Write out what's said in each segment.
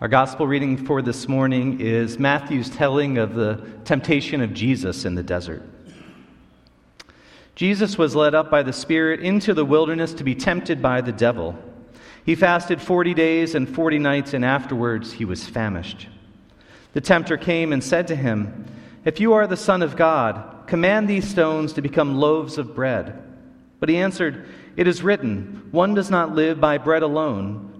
Our gospel reading for this morning is Matthew's telling of the temptation of Jesus in the desert. Jesus was led up by the Spirit into the wilderness to be tempted by the devil. He fasted 40 days and 40 nights, and afterwards he was famished. The tempter came and said to him, If you are the Son of God, command these stones to become loaves of bread. But he answered, It is written, One does not live by bread alone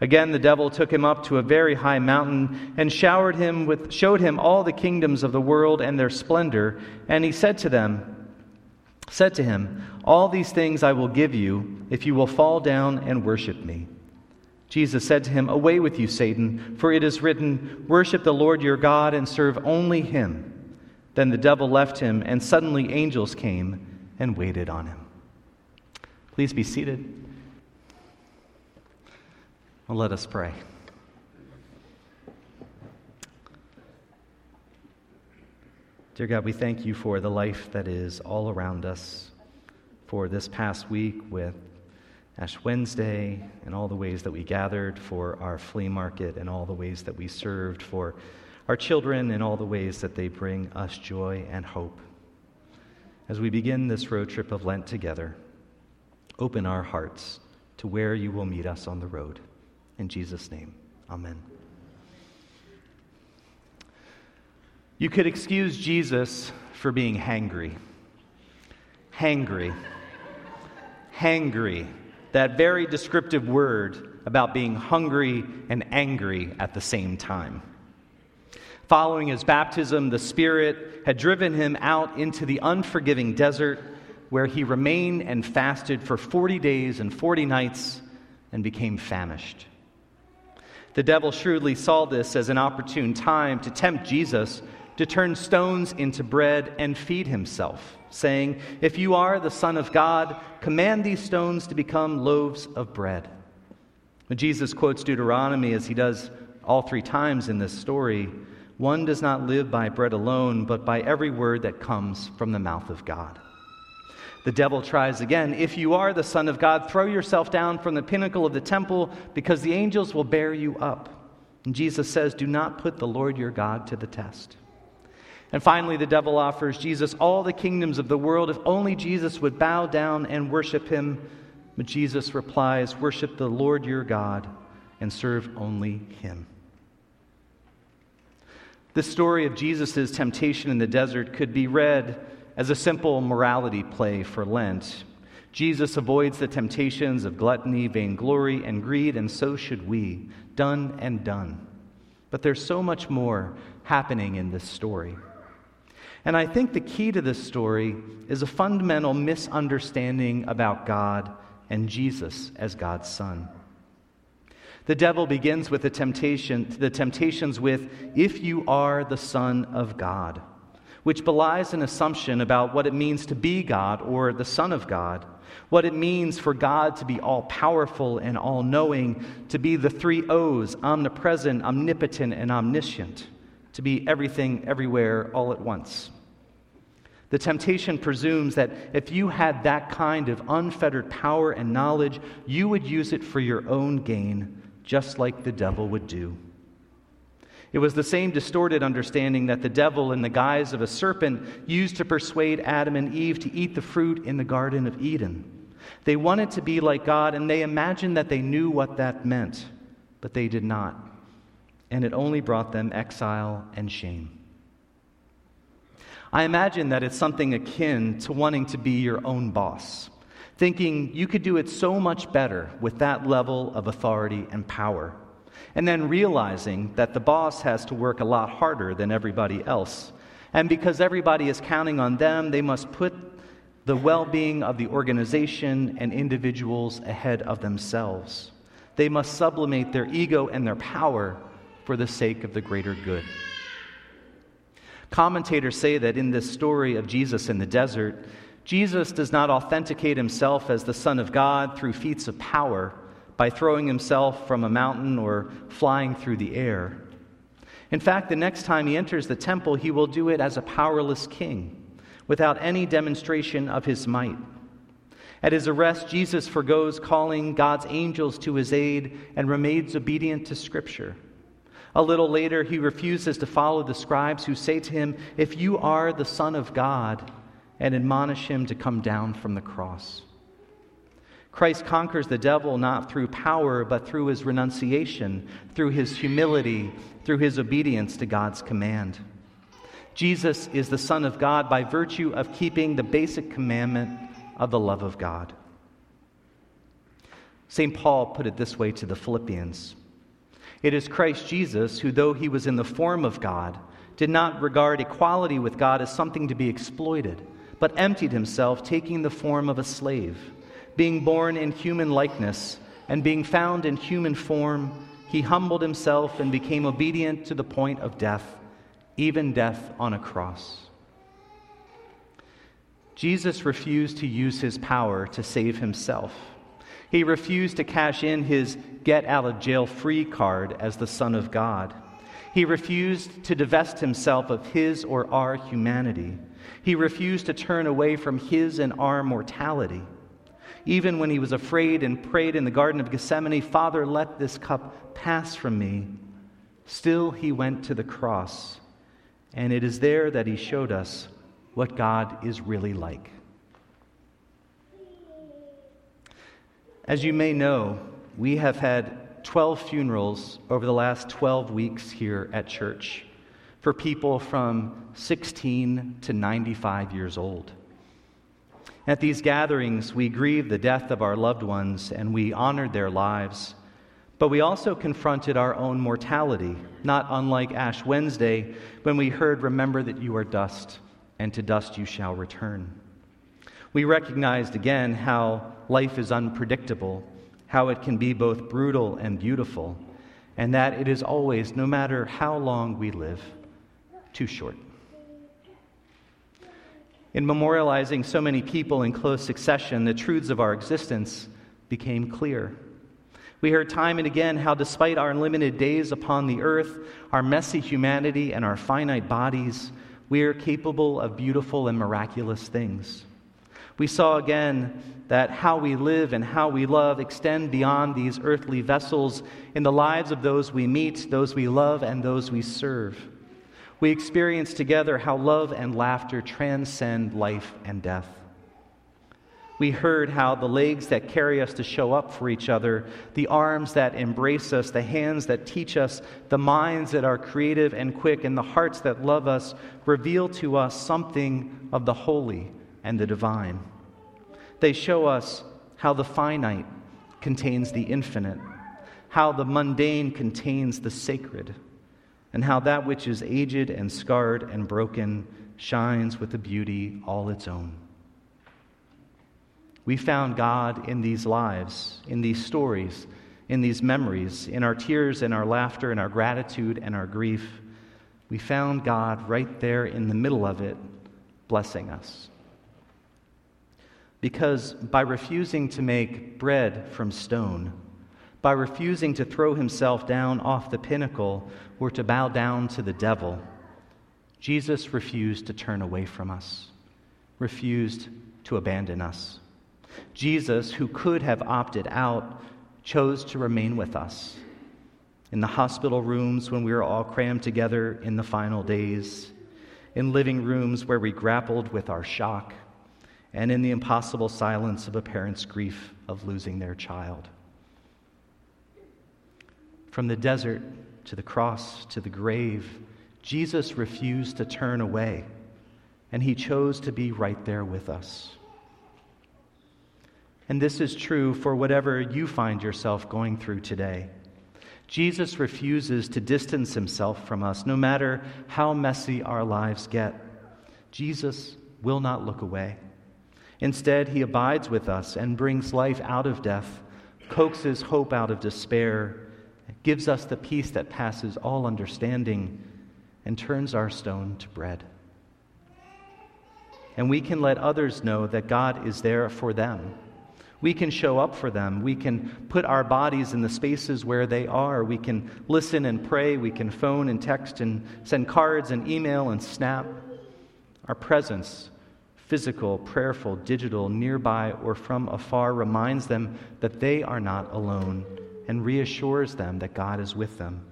Again, the devil took him up to a very high mountain and showered him with, showed him all the kingdoms of the world and their splendor. And he said to them, said to him, All these things I will give you if you will fall down and worship me. Jesus said to him, Away with you, Satan, for it is written, Worship the Lord your God and serve only him. Then the devil left him, and suddenly angels came and waited on him. Please be seated. Well, let us pray. Dear God, we thank you for the life that is all around us, for this past week with Ash Wednesday and all the ways that we gathered, for our flea market and all the ways that we served, for our children and all the ways that they bring us joy and hope. As we begin this road trip of Lent together, open our hearts to where you will meet us on the road. In Jesus' name, amen. You could excuse Jesus for being hangry. Hangry. hangry. That very descriptive word about being hungry and angry at the same time. Following his baptism, the Spirit had driven him out into the unforgiving desert where he remained and fasted for 40 days and 40 nights and became famished. The devil shrewdly saw this as an opportune time to tempt Jesus to turn stones into bread and feed himself, saying, If you are the Son of God, command these stones to become loaves of bread. When Jesus quotes Deuteronomy, as he does all three times in this story, one does not live by bread alone, but by every word that comes from the mouth of God. The devil tries again. If you are the Son of God, throw yourself down from the pinnacle of the temple because the angels will bear you up. And Jesus says, Do not put the Lord your God to the test. And finally, the devil offers Jesus all the kingdoms of the world if only Jesus would bow down and worship him. But Jesus replies, Worship the Lord your God and serve only him. The story of Jesus' temptation in the desert could be read as a simple morality play for Lent. Jesus avoids the temptations of gluttony, vainglory, and greed, and so should we. Done and done. But there's so much more happening in this story. And I think the key to this story is a fundamental misunderstanding about God and Jesus as God's Son. The devil begins with the temptation, the temptations with, if you are the Son of God which belies an assumption about what it means to be God or the Son of God, what it means for God to be all powerful and all knowing, to be the three O's omnipresent, omnipotent, and omniscient, to be everything, everywhere, all at once. The temptation presumes that if you had that kind of unfettered power and knowledge, you would use it for your own gain, just like the devil would do. It was the same distorted understanding that the devil, in the guise of a serpent, used to persuade Adam and Eve to eat the fruit in the Garden of Eden. They wanted to be like God, and they imagined that they knew what that meant, but they did not. And it only brought them exile and shame. I imagine that it's something akin to wanting to be your own boss, thinking you could do it so much better with that level of authority and power and then realizing that the boss has to work a lot harder than everybody else. And because everybody is counting on them, they must put the well being of the organization and individuals ahead of themselves. They must sublimate their ego and their power for the sake of the greater good. Commentators say that in this story of Jesus in the desert, Jesus does not authenticate himself as the Son of God through feats of power by throwing himself from a mountain or flying through the air. In fact, the next time he enters the temple, he will do it as a powerless king, without any demonstration of his might. At his arrest, Jesus forgoes calling God's angels to his aid and remains obedient to Scripture. A little later, he refuses to follow the scribes who say to him, If you are the Son of God, and admonish him to come down from the cross. Christ conquers the devil not through power, but through his renunciation, through his humility, through his obedience to God's command. Jesus is the Son of God by virtue of keeping the basic commandment of the love of God. St. Paul put it this way to the Philippians It is Christ Jesus who, though he was in the form of God, did not regard equality with God as something to be exploited, but emptied himself, taking the form of a slave being born in human likeness, and being found in human form, he humbled himself and became obedient to the point of death, even death on a cross. Jesus refused to use his power to save himself. He refused to cash in his get out of jail free card as the Son of God. He refused to divest himself of his or our humanity. He refused to turn away from his and our mortality. Even when he was afraid and prayed in the Garden of Gethsemane, Father, let this cup pass from me, still he went to the cross. And it is there that he showed us what God is really like. As you may know, we have had 12 funerals over the last 12 weeks here at church for people from 16 to 95 years old. At these gatherings, we grieve the death of our loved ones and we honored their lives. But we also confronted our own mortality, not unlike Ash Wednesday when we heard, Remember that you are dust, and to dust you shall return. We recognized again how life is unpredictable, how it can be both brutal and beautiful, and that it is always, no matter how long we live, too short. In memorializing so many people in close succession, the truths of our existence became clear. We heard time and again how, despite our limited days upon the earth, our messy humanity, and our finite bodies, we are capable of beautiful and miraculous things. We saw again that how we live and how we love extend beyond these earthly vessels in the lives of those we meet, those we love, and those we serve. We experience together how love and laughter transcend life and death. We heard how the legs that carry us to show up for each other, the arms that embrace us, the hands that teach us, the minds that are creative and quick, and the hearts that love us reveal to us something of the holy and the divine. They show us how the finite contains the infinite, how the mundane contains the sacred and how that which is aged and scarred and broken shines with a beauty all its own. We found God in these lives, in these stories, in these memories, in our tears and our laughter, in our gratitude and our grief. We found God right there in the middle of it, blessing us. Because by refusing to make bread from stone, by refusing to throw himself down off the pinnacle or to bow down to the devil, Jesus refused to turn away from us, refused to abandon us. Jesus, who could have opted out, chose to remain with us. In the hospital rooms when we were all crammed together in the final days, in living rooms where we grappled with our shock, and in the impossible silence of a parent's grief of losing their child. From the desert to the cross to the grave, Jesus refused to turn away, and he chose to be right there with us. And this is true for whatever you find yourself going through today. Jesus refuses to distance himself from us, no matter how messy our lives get. Jesus will not look away. Instead, he abides with us and brings life out of death, coaxes hope out of despair, gives us the peace that passes all understanding, and turns our stone to bread. And we can let others know that God is there for them. We can show up for them. We can put our bodies in the spaces where they are. We can listen and pray. We can phone and text and send cards and email and snap. Our presence, physical, prayerful, digital, nearby, or from afar, reminds them that they are not alone and reassures them that God is with them.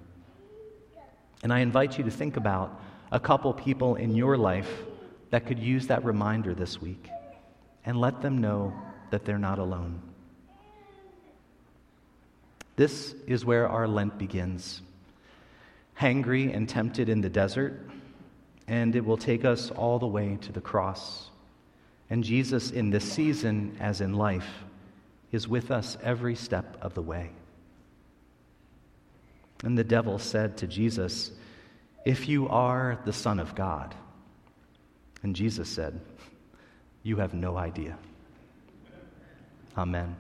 And I invite you to think about a couple people in your life that could use that reminder this week and let them know that they're not alone. This is where our Lent begins. Hangry and tempted in the desert, and it will take us all the way to the cross. And Jesus, in this season, as in life, is with us every step of the way. And the devil said to Jesus, If you are the Son of God. And Jesus said, You have no idea. Amen.